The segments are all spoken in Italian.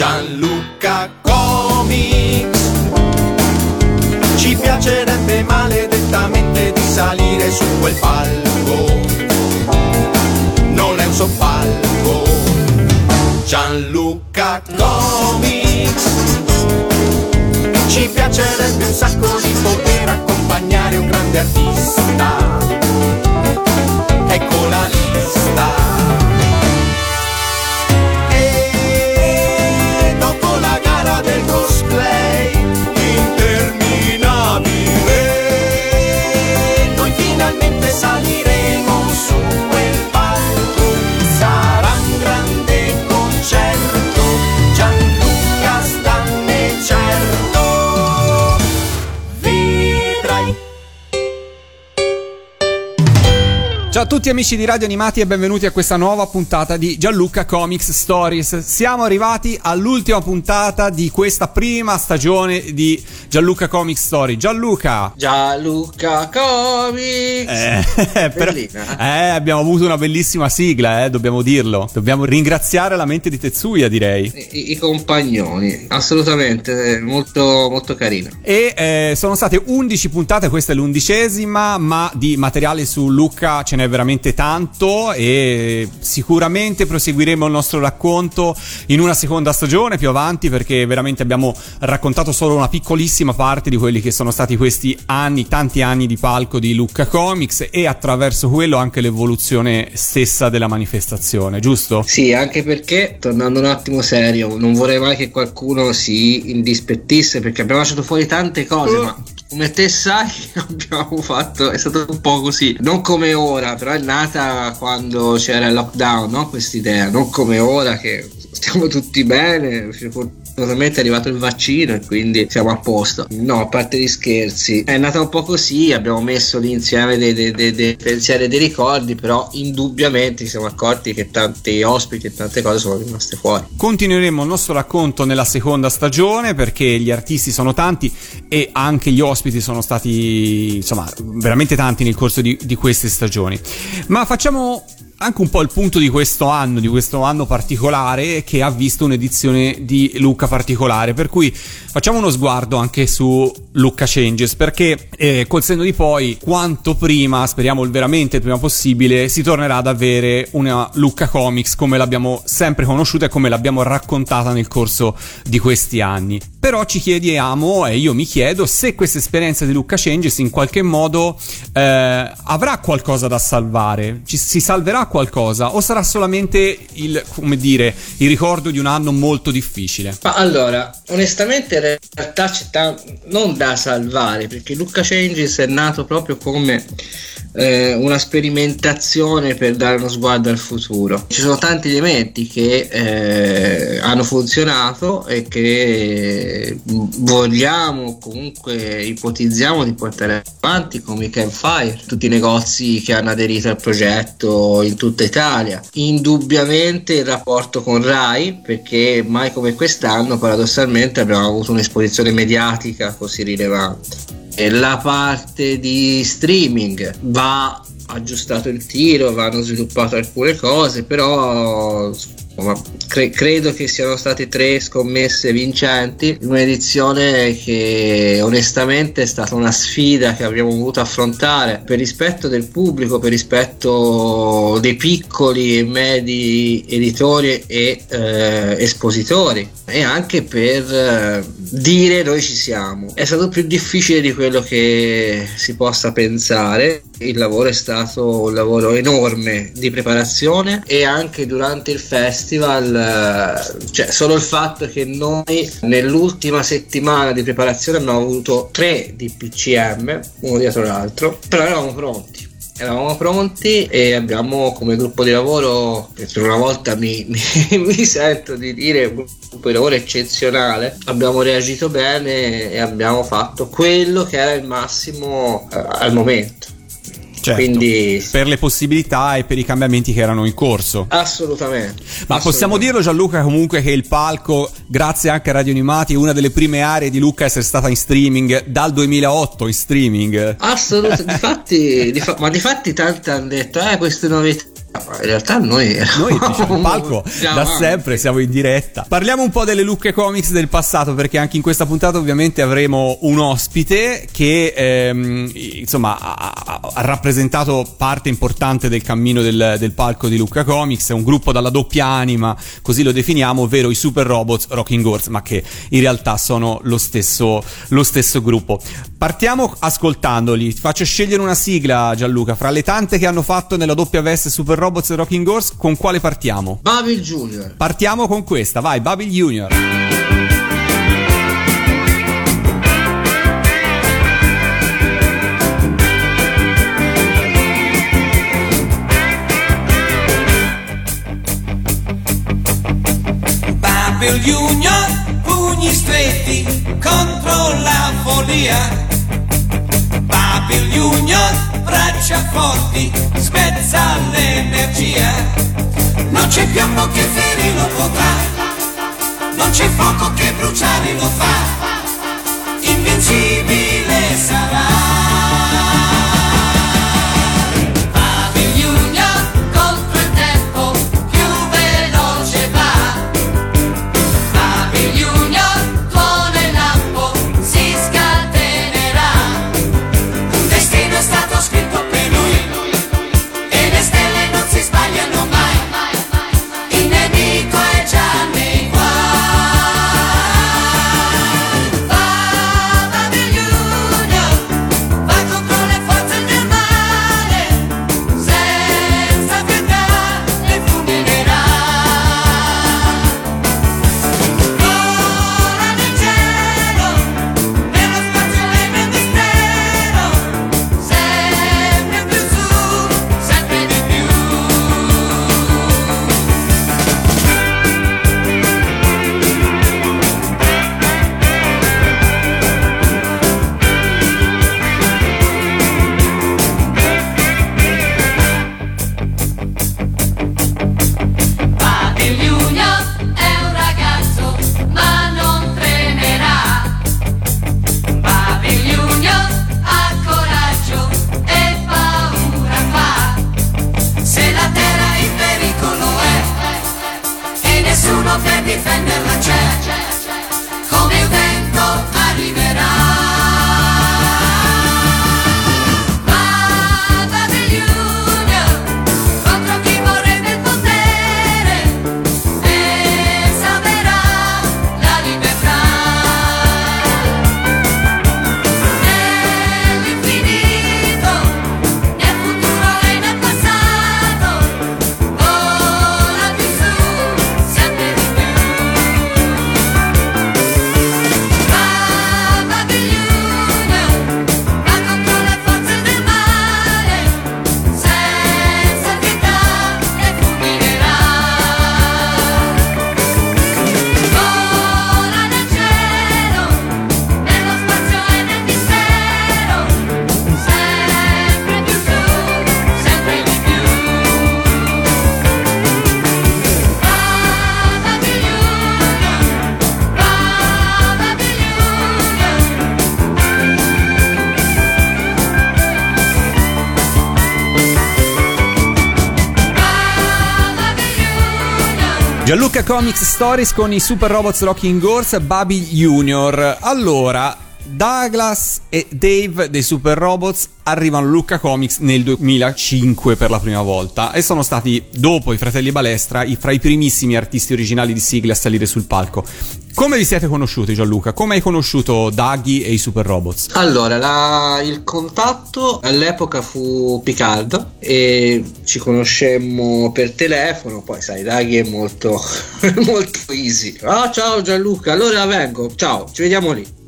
Gianluca Comics. Ci piacerebbe maledettamente di salire su quel palco. Non è un soppalco. Gianluca Comics. Ci piacerebbe un sacco di poter accompagnare un grande artista. Ecco la lista. E dopo la gara del cosplay. Interminabile, noi finalmente saliremo su Ciao a tutti amici di Radio Animati e benvenuti a questa nuova puntata di Gianluca Comics Stories. Siamo arrivati all'ultima puntata di questa prima stagione di Gianluca Comics Story. Gianluca! Gianluca Comics Eh, Bellina. eh, abbiamo avuto una bellissima sigla, eh, dobbiamo dirlo. Dobbiamo ringraziare la mente di Tetsuya, direi. I, i compagnoni assolutamente eh, molto molto carino E eh, sono state 11 puntate, questa è l'undicesima, ma di materiale su Lucca ce n'è veramente tanto e sicuramente proseguiremo il nostro racconto in una seconda stagione più avanti perché veramente abbiamo raccontato solo una piccolissima parte di quelli che sono stati questi anni, tanti anni di palco di Lucca Comics e attraverso quello anche l'evoluzione stessa della manifestazione, giusto? sì anche perché tornando un attimo serio non vorrei mai che qualcuno si indispettisse perché abbiamo lasciato fuori tante cose Uh. ma come te sai abbiamo fatto è stato un po' così. Non come ora però è nata quando c'era il lockdown no? Quest'idea. Non come ora che stiamo tutti bene fortunatamente è arrivato il vaccino e quindi siamo a posto no a parte gli scherzi è nata un po' così abbiamo messo lì insieme dei, dei- dei- dei pensieri e dei ricordi però indubbiamente siamo accorti che tanti ospiti e tante cose sono rimaste fuori Continueremo il nostro racconto nella seconda stagione perché gli artisti sono tanti e anche gli ospiti sono stati insomma veramente tanti nel corso di, di queste stagioni. Ma facciamo anche un po' il punto di questo anno, di questo anno particolare che ha visto un'edizione di Lucca particolare, per cui facciamo uno sguardo anche su Lucca Changes perché eh, col senno di poi quanto prima, speriamo veramente il prima possibile, si tornerà ad avere una Lucca Comics come l'abbiamo sempre conosciuta e come l'abbiamo raccontata nel corso di questi anni. Però ci chiediamo e io mi chiedo se questa esperienza di Lucca Changes in qualche modo eh, avrà qualcosa da salvare, ci, si salverà qualcosa o sarà solamente il, dire, il ricordo di un anno molto difficile? Ma allora, onestamente in realtà c'è ta- non da salvare, perché Lucca Changes è nato proprio come eh, una sperimentazione per dare uno sguardo al futuro. Ci sono tanti elementi che eh, hanno funzionato e che vogliamo comunque ipotizziamo di portare avanti come i Campfire, tutti i negozi che hanno aderito al progetto in tutta Italia. Indubbiamente il rapporto con Rai, perché mai come quest'anno paradossalmente abbiamo avuto un'esposizione mediatica così rilevante. La parte di streaming va aggiustato il tiro, vanno sviluppate alcune cose, però insomma, cre- credo che siano state tre scommesse vincenti in un'edizione che onestamente è stata una sfida che abbiamo voluto affrontare per rispetto del pubblico, per rispetto dei piccoli e medi editori e eh, espositori e anche per eh, dire noi ci siamo. È stato più difficile di quello che si possa pensare. Il lavoro è stato un lavoro enorme di preparazione e anche durante il festival, eh, cioè solo il fatto che noi nell'ultima settimana di preparazione abbiamo avuto tre DPCM, uno dietro l'altro, però eravamo pronti. Eravamo pronti e abbiamo come gruppo di lavoro, per una volta mi, mi- mi sento di dire un gruppo di lavoro eccezionale, abbiamo reagito bene e abbiamo fatto quello che era il massimo eh, al momento. Certo, Quindi per le possibilità e per i cambiamenti che erano in corso. assolutamente. Ma possiamo assolutamente. dirlo Gianluca comunque che il palco, grazie anche a Radio Animati, è una delle prime aree di Lucca a essere stata in streaming dal 2008 in streaming. Assolutamente, difatti, difa- ma difatti tanti hanno detto, eh, queste novità in realtà noi, noi diciamo palco da sempre siamo in diretta. Parliamo un po' delle Lucche Comics del passato perché anche in questa puntata ovviamente avremo un ospite che ehm, insomma ha, ha, rappresentato parte importante del cammino del, del, palco di Lucca Comics, è un gruppo dalla doppia anima, così lo definiamo, ovvero i Super Robots Rocking Horse, ma che in realtà sono lo stesso, lo stesso gruppo. Partiamo ascoltandoli, faccio scegliere una sigla Gianluca, fra le tante che hanno fatto nella doppia veste Super Robots e Rocking Horse, con quale partiamo? Babil Junior. Partiamo con questa, vai, Babil Junior. Babil Junior, pugni stretti contro la follia. Braccia forti, spezza l'energia. Non c'è piombo che ferirlo potrà, non c'è fuoco che bruciare lo fa, invincibile sarà. Gianluca Comics Stories con i Super Robots Rocking Horse Baby Junior. Allora, Douglas e Dave dei Super Robots arrivano a Lucca Comics nel 2005 per la prima volta e sono stati, dopo i fratelli Balestra, i, fra i primissimi artisti originali di sigle a salire sul palco. Come vi siete conosciuti Gianluca? Come hai conosciuto Daggy e i Super Robots? Allora, la, il contatto all'epoca fu Picard e ci conoscemmo per telefono, poi sai, Daggy è molto, molto easy. Ah, ciao Gianluca, allora vengo, ciao, ci vediamo lì.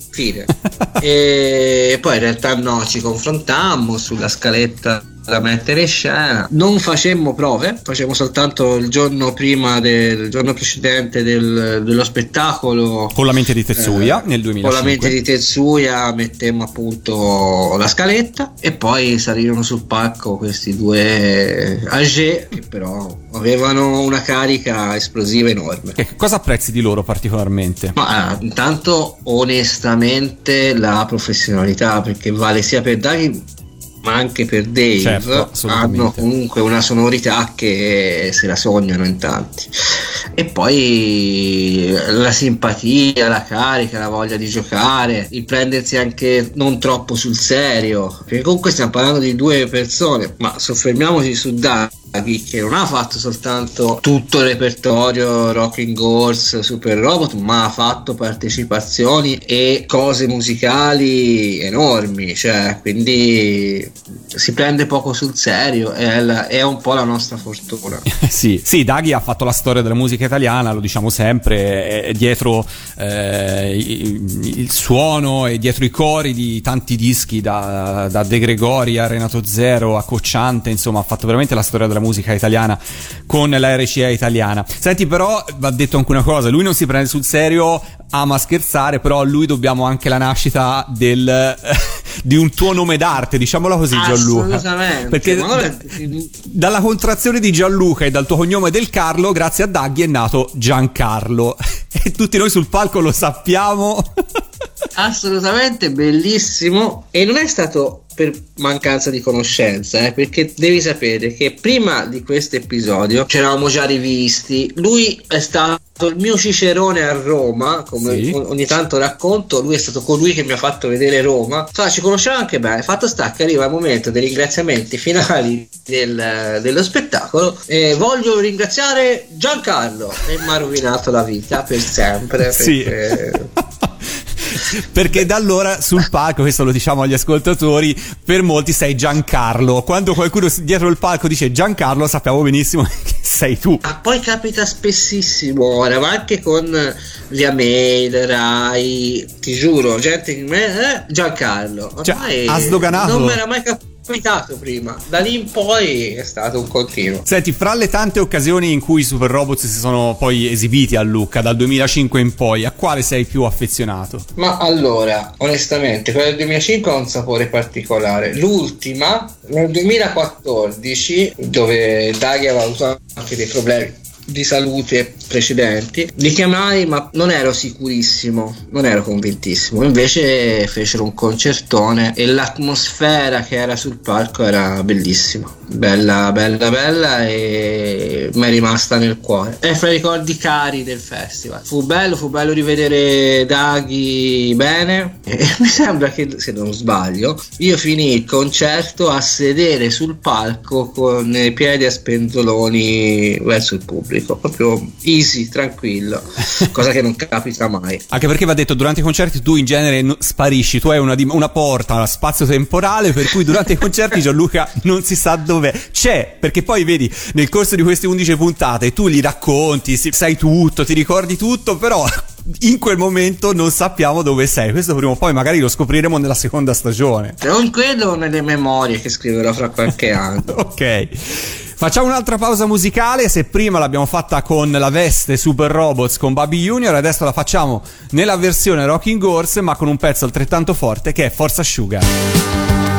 E poi in realtà no, ci confrontammo sulla scaletta da mettere in scena. Non facemmo prove, facemmo soltanto il giorno prima del giorno precedente del, dello spettacolo. Con la mente di Tetsuya eh, nel 2005. Con la mente di Tetsuya mettemmo appunto la scaletta e poi salirono sul palco questi due Age che però avevano una carica esplosiva enorme. E cosa apprezzi di loro particolarmente? Ma eh, intanto onestamente la professionalità perché vale sia per Dani ma anche per Dave Certo, hanno comunque una sonorità che se la sognano in tanti. E poi la simpatia, la carica, la voglia di giocare, il prendersi anche non troppo sul serio. Perché comunque stiamo parlando di due persone, ma soffermiamoci su Daggy che non ha fatto soltanto tutto il repertorio Rocking Horse, Super Robot, ma ha fatto partecipazioni e cose musicali enormi, cioè quindi si prende poco sul serio, è, la- è un po' la nostra fortuna. sì, sì, Daghi ha fatto la storia della musica italiana, lo diciamo sempre, è, dietro eh, il, il suono e dietro i cori di tanti dischi, da, da De Gregori a Renato Zero a Cocciante, insomma ha fatto veramente la storia della musica italiana con la RCA italiana. Senti però, va detto anche una cosa, lui non si prende sul serio, ama scherzare, però a lui dobbiamo anche la nascita del, di un tuo nome d'arte, diciamola così Gianluca. Perché d- dalla contrazione di Gianluca e dal tuo cognome del Carlo, grazie a Daghi è nato Giancarlo. E tutti noi sul palco lo sappiamo. assolutamente bellissimo. E non è stato per mancanza di conoscenza eh, perché devi sapere che prima di questo episodio ci eravamo già rivisti. Lui è stato il mio cicerone a Roma come Sì. ogni tanto racconto. Lui è stato colui che mi ha fatto vedere Roma. Insomma, ci conosciamo anche bene. Fatto sta che arriva il momento dei ringraziamenti finali del- dello spettacolo. E voglio ringraziare Giancarlo e mi ha rovinato la vita per sempre Sì. Perché- da allora sul palco, questo lo diciamo agli ascoltatori, per molti sei Giancarlo. Quando qualcuno dietro il palco dice Giancarlo, sappiamo benissimo che sei tu. Ah, poi capita spessissimo ora, ma anche con via mail, Rai, ti giuro, gente che me, eh, Giancarlo. Cioè, ormai ha sdoganato. Non mi era mai capitato prima. Da lì in poi è stato un continuo. Senti, fra le tante occasioni in cui i Super Robots si sono poi esibiti a Lucca, dal 2005 in poi, a quale sei più affezionato? Ma allora, onestamente, quella del 2005 ha un sapore particolare. L'ultima, nel 2014, dove Daghi aveva avuto anche dei problemi di salute precedenti, li chiamai ma non ero sicurissimo, non ero convintissimo. Invece fecero un concertone e l'atmosfera che era sul palco era bellissima. Bella, bella, bella e mi è rimasta nel cuore. È fra i ricordi cari del festival. Fu bello, fu bello rivedere Daghi bene e mi sembra che, se non sbaglio, io finì il concerto a sedere sul palco con i piedi a spenzoloni verso il pubblico, proprio easy, tranquillo, cosa che non capita mai. Anche perché va detto, durante i concerti tu in genere sparisci, tu hai una, una porta, uno spazio temporale, per cui durante i concerti Gianluca non si sa dove c'è, perché poi vedi, nel corso di queste 11 puntate tu gli racconti, sai tutto, ti ricordi tutto, però in quel momento non sappiamo dove sei. Questo prima o poi magari lo scopriremo nella seconda stagione. Non credo nelle memorie che scriverò fra qualche anno. Ok. Facciamo un'altra pausa musicale. Se prima l'abbiamo fatta con la veste Super Robots con Baby Junior, adesso la facciamo nella versione Rocking Horse, ma con un pezzo altrettanto forte che è Forza Asciuga.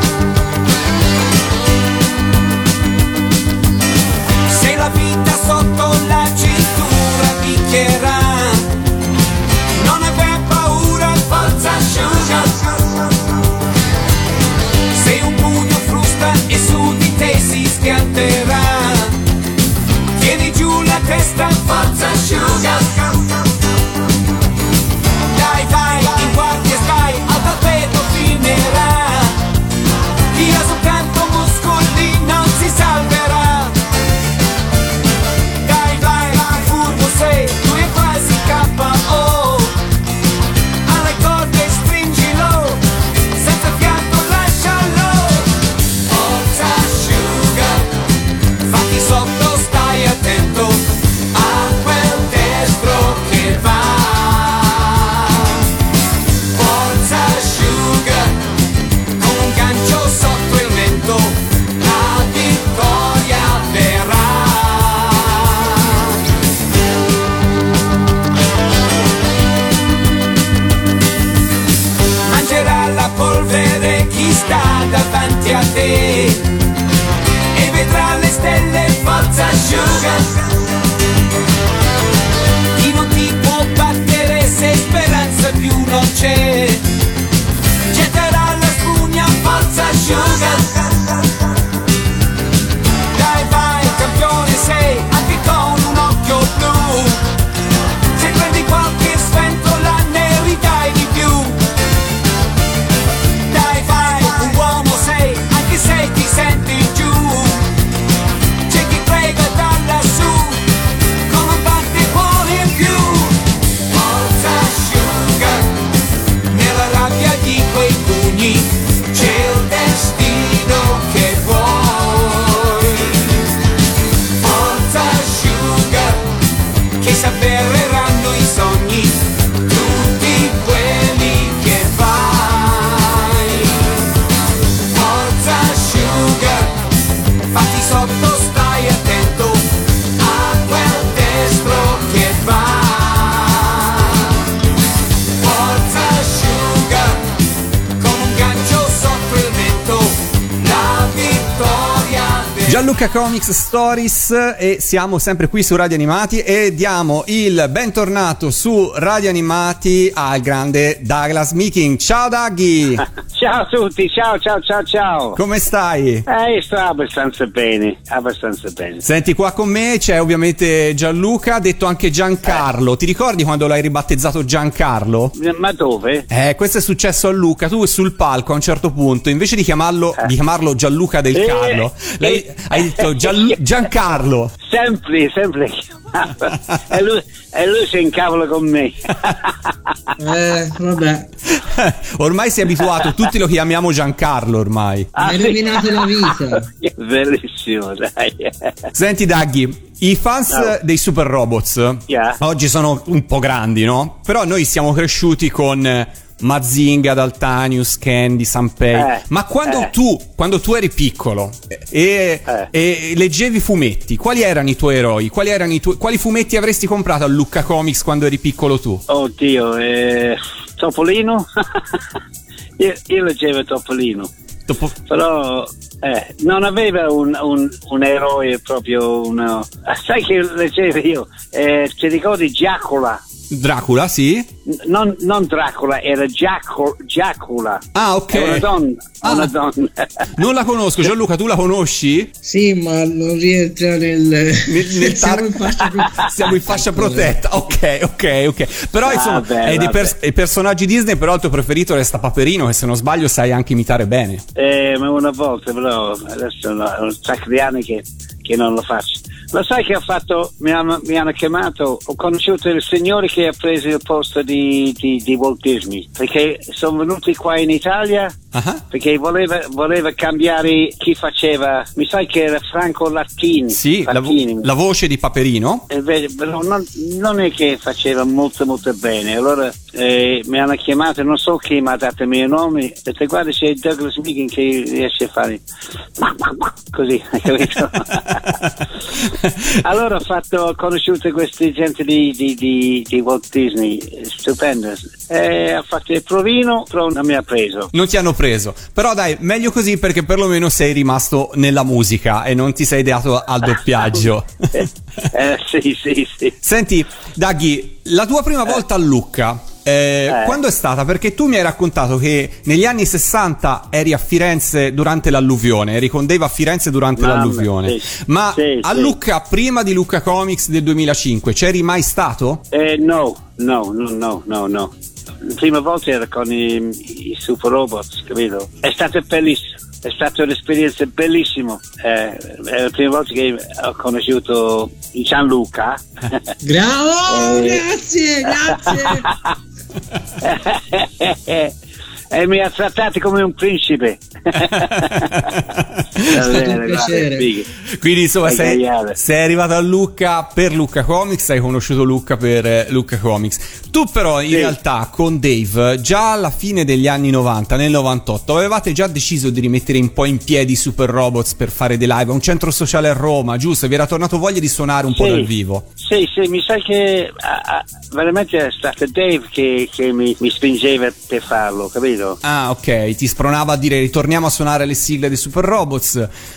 Gianluca Comics Stories e siamo sempre qui su Radio Animati e diamo il bentornato su Radio Animati al grande Douglas Meeking. Ciao Daggy, Ciao a tutti, ciao ciao ciao ciao. come stai? Eh, sto abbastanza bene, abbastanza bene. Senti, qua con me c'è ovviamente Gianluca, detto anche Giancarlo. Ti ricordi quando l'hai ribattezzato Giancarlo? Ma dove? Eh, questo è successo a Luca. Tu sul palco a un certo punto, invece di chiamarlo, di chiamarlo Gianluca del Eh, Carlo, lei, eh, hai detto Gian- Giancarlo. Sempre, sempre e, lui, e lui si incavola con me. Eh, vabbè, ormai si è abituato, tutti lo chiamiamo Giancarlo ormai. mi Ah, hai sì. rovinato la vita. Bellissimo, dai. Senti Daggy, i fans Ciao. dei Super Robots Yeah. oggi sono un po' grandi, no? Però noi siamo cresciuti con Mazinga, Daltanius, Candy, Sanpei. Eh, Ma quando eh. tu, quando tu eri piccolo e, Eh. e leggevi fumetti, quali erano i tuoi eroi? Quali, erano i tuoi, quali fumetti avresti comprato a Lucca Comics quando eri piccolo tu? Oddio, eh, Topolino? io, io leggevo Topolino. Dopo- però eh, non aveva un, un- un eroe proprio uno. Ah, sai che leggevo io eh, ti ricordi Giacola Dracula, sì? Non, non Dracula era Giaco- Giacula Ah, ok. è una donna Ah. una donna Non la conosco, Gianluca, tu la conosci? Sì, ma non rientra nel... nel Siamo tar- in fascia protetta. Siamo in fascia protetta, ok, ok, ok. Però Ah, insomma, vabbè, è dei vabbè. i personaggi Disney, però il tuo preferito resta Paperino, che se non sbaglio sai anche imitare bene. Eh, ma una volta però adesso no, è un sacco di anni che, che non lo faccio lo sai che fatto mi hanno, mi hanno chiamato ho conosciuto il signore che ha preso il posto di, di, di Walt Disney perché sono venuti qua in Italia Ah, perché voleva, voleva cambiare chi faceva mi sai che era Franco Lattini Sì, la, vo- la voce di Paperino. E vedi, però non, non è che faceva molto molto bene. Allora eh, mi hanno chiamato non so chi mi ha dato il mio nome ho detto guarda c'è Douglas Meekin che riesce a fare così hai capito allora ho fatto ho conosciuto questi gente di, di, di, di Walt Disney stupendo e ho fatto il provino però non mi ha preso Non ti hanno preso. Però dai, meglio così perché perlomeno sei rimasto nella musica e non ti sei dato al doppiaggio. eh, sì sì sì Senti, Daghi, la tua prima volta a Lucca. eh, Eh. Quando è stata? Perché tu mi hai raccontato che negli anni 60 eri a Firenze durante l'alluvione, eri con Dave a Firenze durante Mamma, l'alluvione. sì. Ma Sì, a sì. Lucca, prima di Lucca Comics del 2005, c'eri mai stato? Eh, no, no, no, no, no, no. La prima volta era con i, i super robot, capito? È stato bellissimo, è stata un'esperienza bellissima. Eh, è la prima volta che ho conosciuto Gianluca. Bravo, Eh. grazie, grazie. e mi ha trattato come un principe. È stato un piacere. Quindi insomma sei, sei arrivato a Lucca per Lucca Comics, hai conosciuto Lucca per eh, Lucca Comics. Tu però in Sì. realtà con Dave già alla fine degli anni 90, nel 98, avevate già deciso di rimettere un po' in piedi i Super Robots per fare dei live a un centro sociale a Roma, giusto? Vi era tornato voglia di suonare un po' Sì. dal vivo. Sì, sì, mi sa che ah, veramente è stato Dave che, che mi, mi spingeva per farlo, capito? Ah, ok, ti spronava a dire ritorniamo a suonare le sigle dei Super Robots,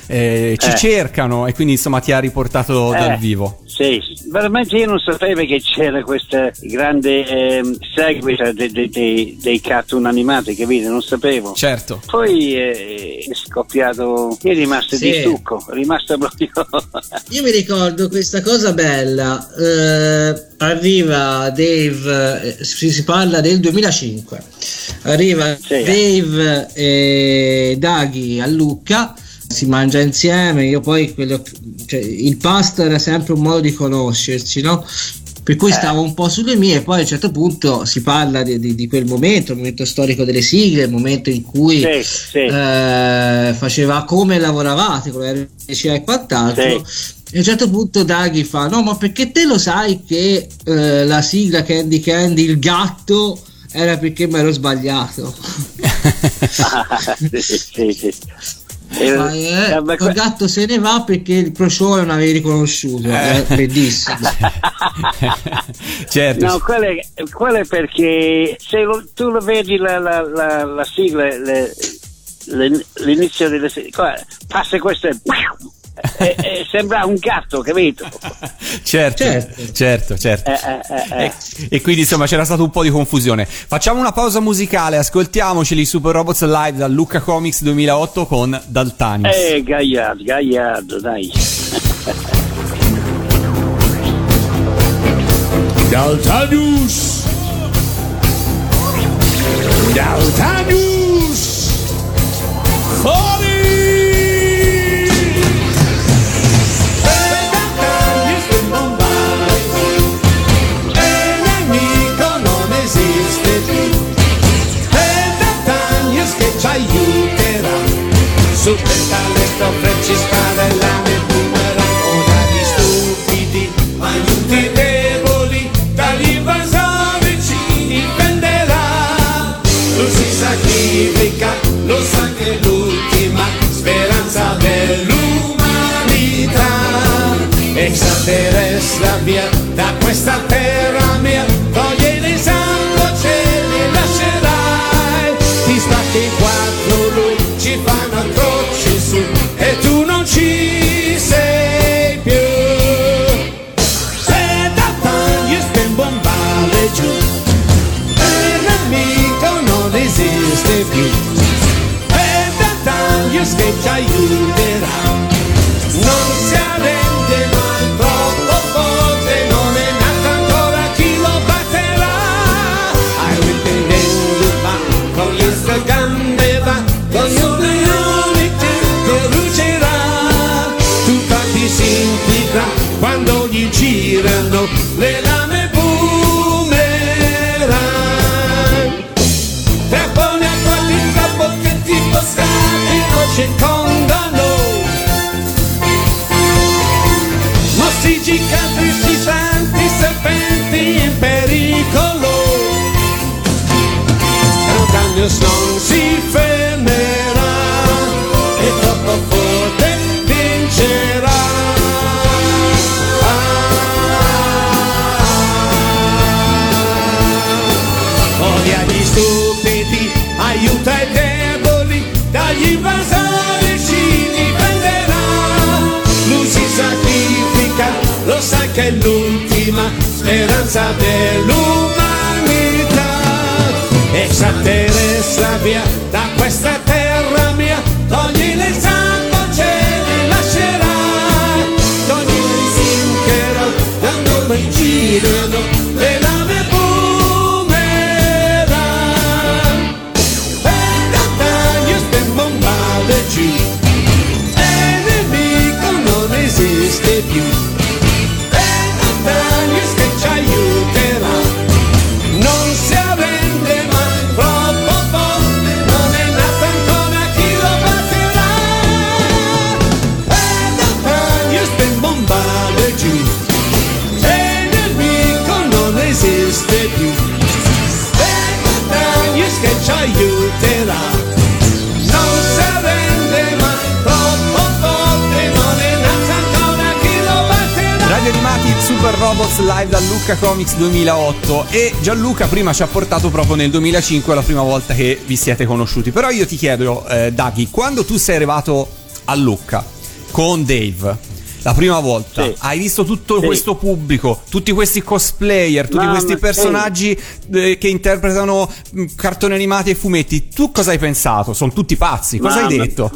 eh, ci Eh. cercano e quindi insomma ti ha riportato dal Eh, vivo. Sì, veramente io non sapevo che c'era questa grande ehm, seguito de- de- de- dei cartoon animati, capito? Non sapevo. Certo. Poi eh, è scoppiato, è rimasto Sì. di succo, è rimasto proprio... Io mi ricordo questa cosa bella. eh, arriva Dave, eh, si, si parla del 2005. Arriva Sì. Dave e Daghi a Lucca. Si mangia insieme. Io poi quello, cioè, il pasto era sempre un modo di conoscersi, no? Per cui Eh. stavo un po' sulle mie, poi a un certo punto si parla di, di- di quel momento, il momento storico delle sigle, il momento in cui Sì, sì. eh, faceva come lavoravate con RCA e quant'altro. E a un certo punto Daghi fa: No, ma perché te lo sai che eh, la sigla Candy Candy, il gatto, era perché mi ero sbagliato. sì, sì, sì. Eh, Ma, eh, que- gatto se ne va perché il procione non avevi riconosciuto. Eh. È bellissimo. certo. No, quello è, quello è perché se lo- tu lo vedi la, la, la, la sigla, le- le- l'inizio della sigla, passa questo e, e- e sembra un gatto, capito? certo, Certo. certo, certo. Eh, eh, eh, eh. E, e quindi insomma c'era stato un po' di confusione. Facciamo una pausa musicale, ascoltiamoceli Super Robots Live da Luca Comics 2008 con Daltanius. Eh, Gagliardo, Gagliardo, dai. Daltanius Daltanius Fuori Su questa lesta ci sparerà nel Jaiú. Speranza dell'umanità. Extraterrestre via da questa terra mia, togli il sangue, ce li lascerà. Togli il zinchero, dando in girano Super Robots live da Luca Comics 2008 e Gianluca prima ci ha portato proprio nel 2005 la prima volta che vi siete conosciuti. Però io ti chiedo, eh, Daghi, quando tu sei arrivato a Lucca con Dave la prima volta, Sì. hai visto tutto Sì. questo pubblico, tutti questi cosplayer, tutti Mamma, questi sì. personaggi eh, che interpretano mh, cartoni animati e fumetti, tu cosa hai pensato? Sono tutti pazzi, cosa hai Mamma- detto?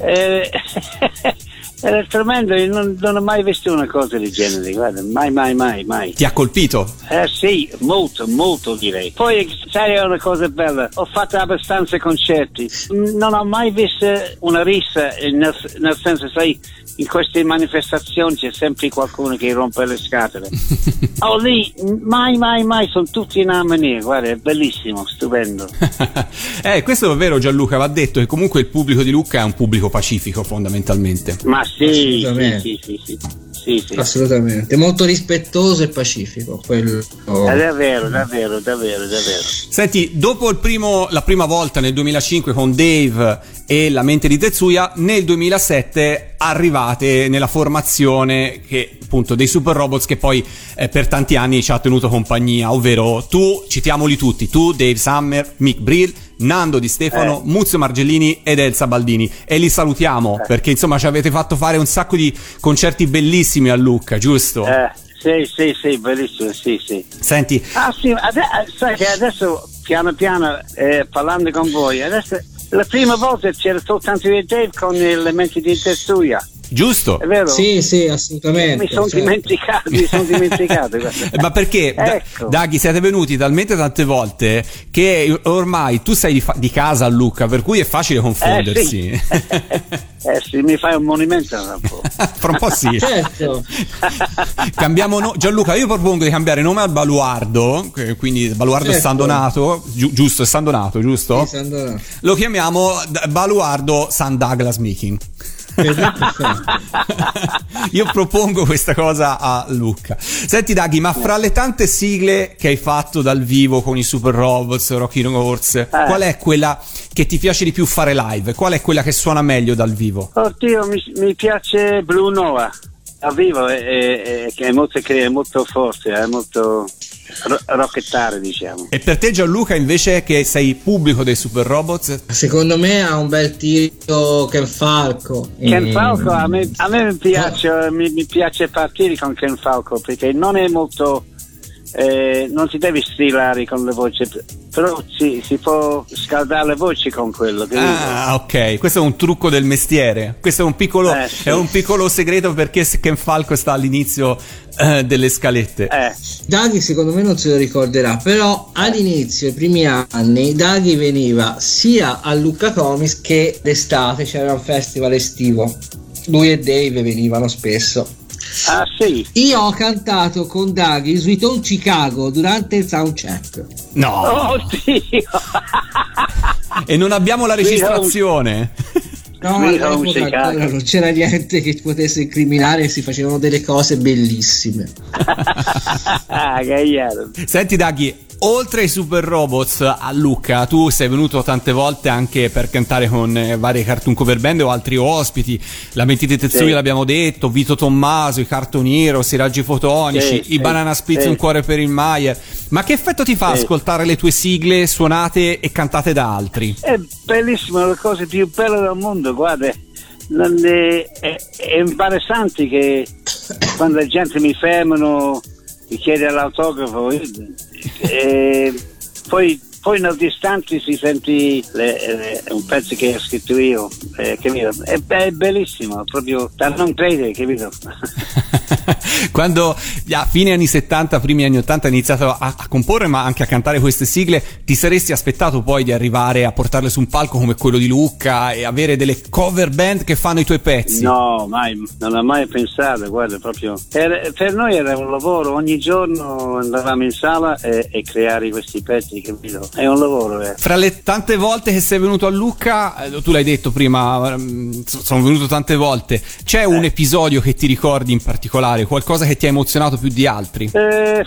Eh, era tremendo, io non, non ho mai visto una cosa del genere, guarda, mai, mai, mai, mai. Ti ha colpito? Eh sì, molto, molto direi. Poi, sai, è una cosa bella, ho fatto abbastanza concerti, non ho mai visto una rissa, eh, nel, nel senso, sai, in queste manifestazioni c'è sempre qualcuno che rompe le scatole. oh lì, mai, mai, mai, sono tutti in armonia, guarda, è bellissimo, stupendo. eh, questo è vero Gianluca, va detto che comunque il pubblico di Lucca è un pubblico pacifico fondamentalmente. Ma Sì, Assolutamente. sì, sì, sì, sì, sì, sì. Assolutamente, molto rispettoso e pacifico. Quello... È davvero, davvero, davvero, davvero. Senti, dopo il primo- la prima volta nel 2005 con Dave e la mente di Tetsuya, nel 2007 arrivate nella formazione che, appunto dei super robots che poi eh, per tanti anni ci ha tenuto compagnia, ovvero tu, citiamoli tutti, tu, Dave Summer, Mick Brill, Nando Di Stefano, Eh. Muzio Margellini ed Elsa Baldini e li salutiamo Eh. perché insomma ci avete fatto fare un sacco di concerti bellissimi a Lucca, giusto? Eh, sì, sì, sì, bellissimo, sì, sì. Senti, Ah sì, ade- eh, sai che adesso piano piano eh, parlando con voi, adesso la prima volta c'era soltanto io e Dave con le menti di Tetsuya, giusto? è vero? Sì, sì, assolutamente. Mi sono certo. dimenticato, mi sono dimenticato. Eh, Ma perché, Da- Ecco. Daghi, siete venuti talmente tante volte che ormai tu sei di, fa- di casa a Lucca, per cui è facile confondersi. Eh sì. eh sì, mi fai un monumento un po'. Fra un po' sì. Certo, Cambiamo no- Gianluca, io propongo di cambiare nome al Baluardo, quindi Baluardo è Certo. San Donato, giu- giusto, è San Donato, giusto? sì, Sandra. Lo chiamiamo Baluardo San Douglas Meeking. Perfetto. Io propongo questa cosa a Luca. Senti Daghi, ma fra le tante sigle che hai fatto dal vivo con i Super Robots, Rocky Horse, qual è quella che ti piace di più fare live? Qual è quella che suona meglio dal vivo? Oddio, mi, mi piace Blue Noah. A vivo è, è- è- che è molto, molto forte, è molto ro- rockettare, diciamo. E per te Gianluca invece che sei pubblico dei Super Robots? Secondo me ha un bel tiro Ken Falco. Ken Falco, a me, a me mi, piace, mi, mi piace partire con Ken Falco perché non è molto. Eh, non si deve stilare con le voci, però si, si può scaldare le voci con quello. capito? Ah, ok, questo è un trucco del mestiere. Questo è un piccolo, Eh, sì. è un piccolo segreto perché Ken Falco sta all'inizio eh, delle scalette. Eh, Daghi secondo me non se lo ricorderà, però all'inizio, i primi anni, Daghi veniva sia a Lucca Comics che d'estate, c'era un festival estivo. Lui e Dave venivano spesso. Ah sì, Io ho cantato con Daghi Sweet Home Chicago durante il soundcheck. No, oddio, e non abbiamo la registrazione. No, all'epoca non c'era niente che potesse incriminare, si facevano delle cose bellissime. ah. Senti Daghi, oltre ai Super Robots a Lucca, tu sei venuto tante volte anche per cantare con eh, varie cartoon cover band o altri ospiti. La Mentite Tetsuya Sì. l'abbiamo detto, Vito Tommaso, i Carton Heroes, i Raggi Fotonici, Sì, i sì, Banana Split, sì. Un cuore per il Maier. Ma che effetto ti fa ascoltare le tue sigle suonate e cantate da altri? È bellissimo, la cosa più bella del mondo, guarda. È, è, è imbarazzante che quando la gente mi fermano, mi chiede l'autografo, io- e poi, poi nel distante si sente le- le- un pezzo che ho scritto io, eh, capito? È, è bellissimo, proprio da non credere, capito? Quando a fine anni 70, primi anni 80 hai iniziato a, a comporre ma anche a cantare queste sigle, ti saresti aspettato poi di arrivare a portarle su un palco come quello di Lucca e avere delle cover band che fanno i tuoi pezzi? No, mai, non ho mai pensato, guarda, proprio. era- per noi era un lavoro, ogni giorno andavamo in sala e, e creare questi pezzi, capito? È un lavoro, eh. Fra le tante volte che sei venuto a Lucca, eh, tu l'hai detto prima, ehm, so- sono venuto tante volte, c'è un episodio che ti ricordi in particolare, qualcosa che ti ha emozionato più di altri? Eh,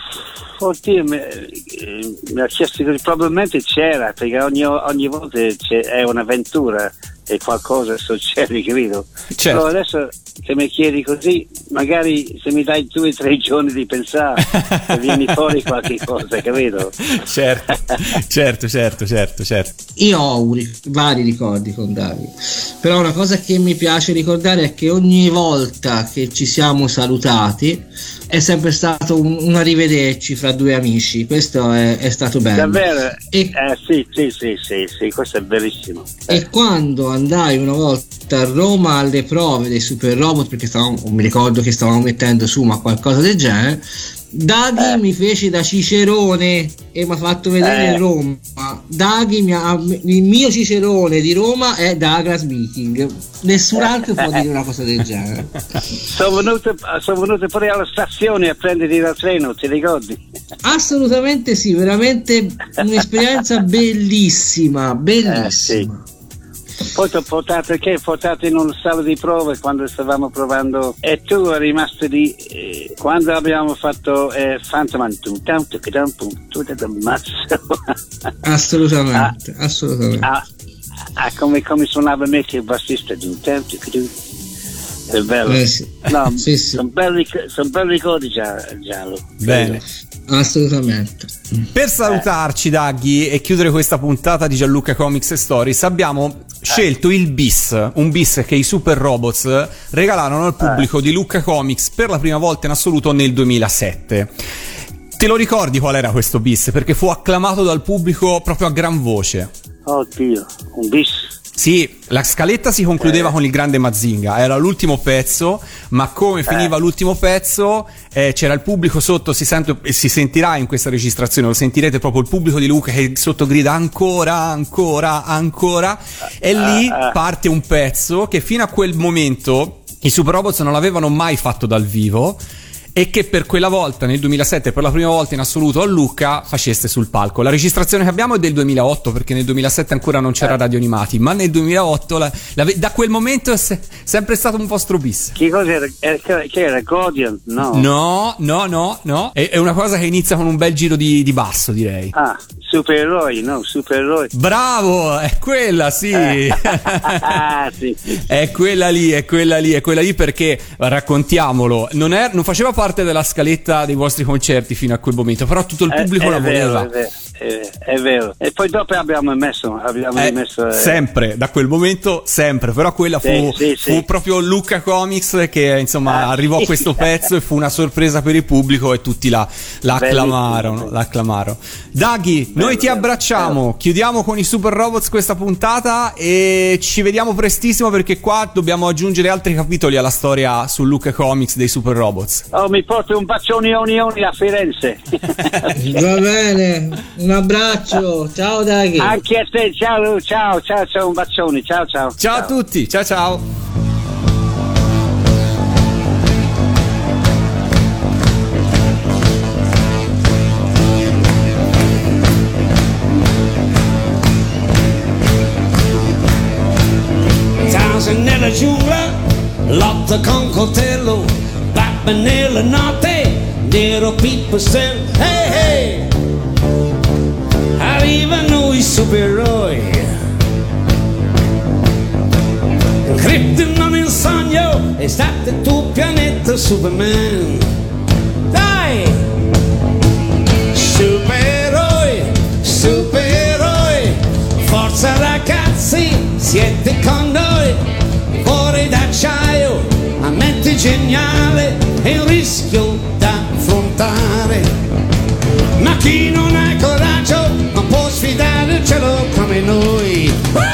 oddio, mi, eh, mi ha chiesto che probabilmente c'era, perché ogni, ogni volta c'è- è un'avventura e qualcosa succede, capito? Certo. Però adesso se mi chiedi così, magari se mi dai due o tre giorni di pensare, vieni fuori qualche cosa, capito? certo, certo, certo, certo, certo. Io ho vari ricordi con Davide, però una cosa che mi piace ricordare è che ogni volta che ci siamo salutati è sempre stato un, un arrivederci fra due amici, questo è, è stato bello. Davvero? E, Eh sì, sì, sì, sì, sì, questo è bellissimo. Eh, e quando andai una volta a Roma alle prove dei Super Robot, perché stavamo, mi ricordo che stavamo mettendo su ma qualcosa del genere, Daghi Eh. mi fece da cicerone e mi ha fatto vedere Eh. Roma. Daghi mi ha- il mio cicerone di Roma è Douglas Meeting. Nessun altro può dire una cosa del genere. sono, venuto, sono venuto pure alla stazione a prenderti dal treno, ti ricordi? Assolutamente sì, veramente un'esperienza bellissima, bellissima. Poi ti ho portato, che, portato in una sala di prove quando stavamo provando e tu eri rimasto lì eh, quando abbiamo fatto eh, Phantom tu, tu, tu, tu, tu, tu, tu, mazzo. Assolutamente, assolutamente. Ah, ah, come, come suonava Mickey il bassista. Tu, tu, tu. È bello. Eh, sì. No, Sì, sì. sono belli, son belli ricordi già, Giallo. Bene. Assolutamente. Per salutarci, Daghi, e chiudere questa puntata di Gianluca Comics e Stories, abbiamo scelto il bis, un bis che i Super Robots regalarono al pubblico di Lucca Comics per la prima volta in assoluto nel 2007. Te lo ricordi qual era questo bis? Perché fu acclamato dal pubblico proprio a gran voce. Oddio, un bis. Sì, la scaletta si concludeva Eh. con il grande Mazinga, era l'ultimo pezzo, ma come finiva l'ultimo pezzo eh, c'era il pubblico sotto, si, sente, e si sentirà in questa registrazione, lo sentirete proprio il pubblico di Luca che sotto grida ancora, ancora, ancora, e lì Ah, ah. parte un pezzo che fino a quel momento i Super Robots non avevano mai fatto dal vivo e che per quella volta nel 2007 per la prima volta in assoluto a Lucca faceste sul palco. La registrazione che abbiamo è del 2008 perché nel 2007 ancora non c'era Radio Animati, ma nel 2008 la- la- da quel momento è se- sempre stato un vostro bis. Che cos'era? Eh, era? Guardian? No. No, no, no, no. È, è una cosa che inizia con un bel giro di, di basso, direi. Ah, supereroi, no, supereroi. Bravo, è quella, sì. ah, sì. È quella lì, è quella lì, è quella lì perché raccontiamolo. Non, è- non faceva parte della scaletta dei vostri concerti fino a quel momento, però tutto il Eh, pubblico è la vero, voleva. È vero, è, è vero. E poi dopo abbiamo messo, abbiamo Eh, rimesso... eh, sempre, da quel momento sempre, però quella fu, Sì, sì, sì. fu proprio Luca Comics che insomma Ah, arrivò sì. questo pezzo e fu una sorpresa per il pubblico e tutti la, la acclamarono, la acclamarono. Daghi, noi ti bello, abbracciamo, chiudiamo con i Super Robots questa puntata e ci vediamo prestissimo perché qua dobbiamo aggiungere altri capitoli alla storia su Luca Comics dei Super Robots. Oh, mi porto un bacione oni a Firenze. Va bene, un abbraccio. Ciao Daghi. Anche a te, ciao, ciao, ciao, ciao, un bacione, ciao, ciao. Ciao a tutti, ciao ciao. Nella giungla, lotta con coltello, Batman nella notte, nero pipistrello, hey hey! Arrivano i supereroi. Krypton non è un sogno, è stato il tuo pianeta Superman. Dai! Supereroi, supereroi, forza ragazzi, siete con noi, cuore d'acciaio, a mente geniale, è un rischio da affrontare. Ma chi non ha coraggio non può sfidare il cielo come noi.